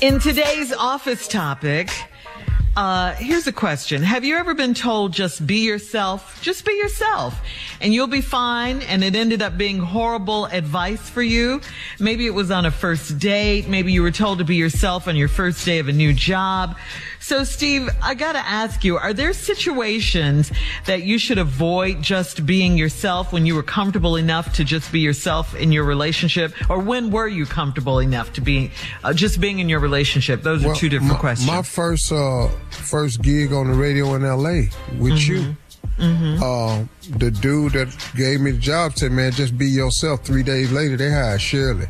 In today's office topic, uh, here's a question. Have you ever been told just be yourself? Just be yourself and you'll be fine. And it ended up being horrible advice for you. Maybe it was on a first date. Maybe you were told to be yourself on your first day of a new job. So Steve, I gotta ask you, are there situations that you should avoid just being yourself when you were comfortable enough to just be yourself in your relationship? Or when were you comfortable enough to be uh, just being in your relationship? Those are Well, two different my, questions. My first uh, first gig on the radio in L.A. with you. Mm-hmm. Uh, the dude that gave me the job said, "Man, just be yourself." Three days later, they hired Shirley.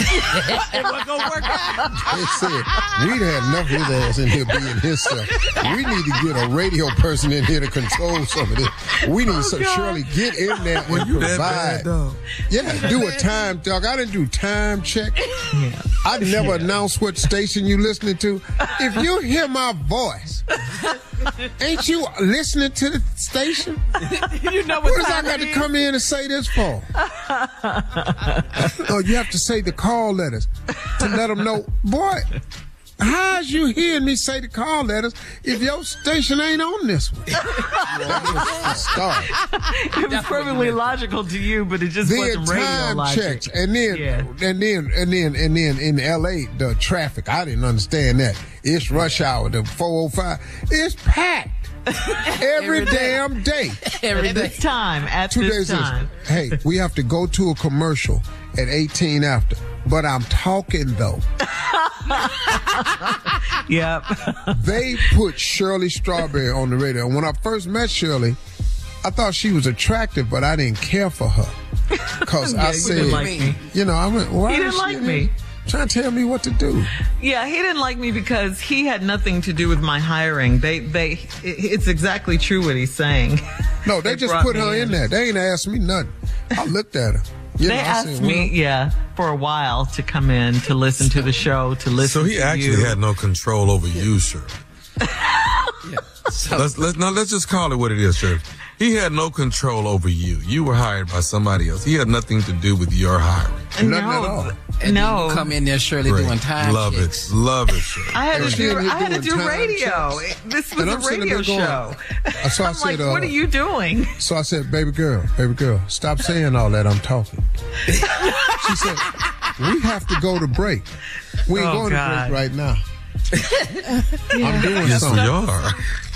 it wasn't gonna work out. They said we'd had enough of his ass in here being himself. We need to get a radio person in here to control some of this. We need some Shirley get in there and you that provide. bad. Yeah, do a time dog. I didn't do time check. I never announced what station you listening to. If you hear my voice, ain't you listening to the station? you know What what does I got to come in and say this for? oh, you have to say the call letters to let them know, boy. How's you hearing me say the call letters if your station ain't on this one? Start. It was perfectly logical to you, but it just Then wasn't radio time logic. checks, and then Yeah. and then and then and then in L.A. the traffic. I didn't understand that. It's rush hour. The 405. It's packed every damn day. Every At day. this time, at Two this days. is- Hey, we have to go to a commercial at 18 after. But I'm talking though. Yep. They put Shirley Strawberry on the radio. And when I first met Shirley, I thought she was attractive, but I didn't care for her. Because Yeah, I you said, didn't like me. you know, I went, why He didn't she like me. Trying to tell me what to do. Yeah, he didn't like me because he had nothing to do with my hiring. They, they, it's exactly true what he's saying. No, they, They just put her in. in. there. They ain't asked me nothing. I looked at her. You They asked me, well, yeah, for a while to come in to listen to the show, to listen. So he to actually you. had no control over you, sir. So, Let's let's no, let's just call it what it is, sir. He had no control over you. You were hired by somebody else. He had nothing to do with your hiring. Nothing at no, all. and no. you come in there, Shirley, Great. doing time Love checks. it. Love it, sir. I had to do. I had to do radio. checks. This was And a I'm sitting radio there going- show. So I I'm said, like, what uh, are you doing? So I said, baby girl, baby girl, stop saying all that. I'm talking. she said, we have to go to break. We ain't Oh, going God. to break right now. I'm doing Yes, we something. are.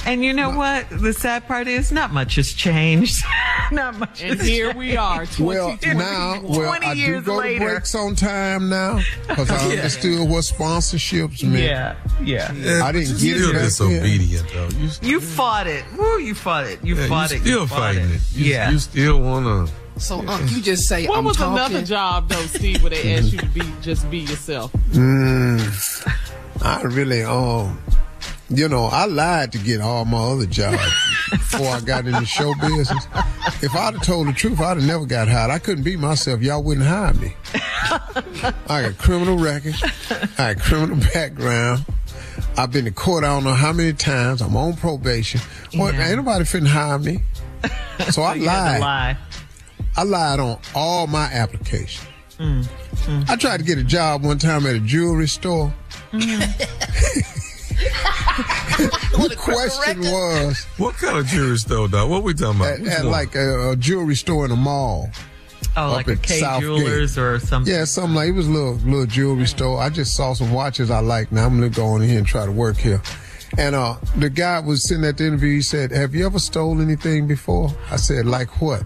And you know what? The sad part is not much has changed. not much. And has here changed. we are, 20, Well, now, well, 20 I do years go later. to breaks on time now because I understood what sponsorships meant. Yeah, yeah. Yeah, I didn't you get it still back disobedient though. You, You fought it. Woo, you fought it. You yeah, fought you it. still you fought fighting it. You, yeah. you still wanna. So, Unc, you just say, What I'm was talking. another job though, Steve, where they asked you to be just be yourself? Mm, I really, um, you know, I lied to get all my other jobs before I got into the show business. If I'd have told the truth, I'd have never got hired. I couldn't be myself. Y'all wouldn't hire me. I got criminal record. I got criminal background. I've been to court I don't know how many times. I'm on probation. Well, Yeah. ain't nobody finna hire me. So I lied. lie. I lied on all my applications. Mm, I tried to get a job one time at a jewelry store. the question was What kind of jewelry store, dog? What we talking about? at, at like a, a jewelry store in a mall. Oh, Up like a at Kay Southgate. Jewelers or something. Yeah, something like it was a little little jewelry store. I just saw some watches I like. Now I'm gonna go in here and try to work here. And uh, the guy was sitting at the interview. He said, "Have you ever stole anything before?" I said, "Like what?"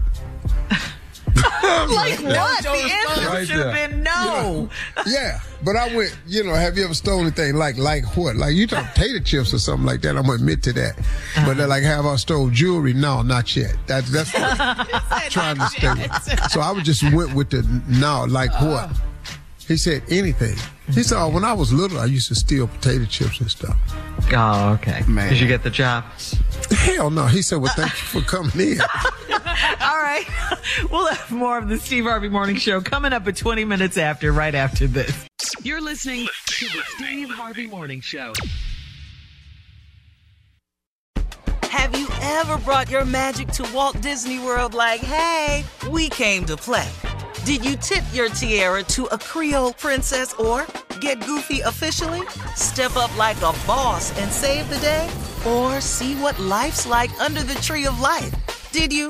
Like what? The answer Right should have been no. Yeah, but I went, you know, have you ever stolen anything like like what? Like you talk potato chips or something like that. I'm gonna admit to that. But they're like, have I stole jewelry? No, not yet. That, that's what I'm trying to stay. So I would just went with the no, like what? He said anything. He said, oh, when I was little, I used to steal potato chips and stuff. Oh, okay. Man. Did you get the job? Hell no. He said, well, thank you for coming in. All right. We'll have more of the Steve Harvey Morning Show coming up at 20 minutes after, right after this. You're listening to the Steve Harvey Morning Show. Have you ever brought your magic to Walt Disney World like, hey, we came to play? Did you tip your tiara to a Creole princess or get goofy officially? Step up like a boss and save the day? Or see what life's like under the tree of life? Did you?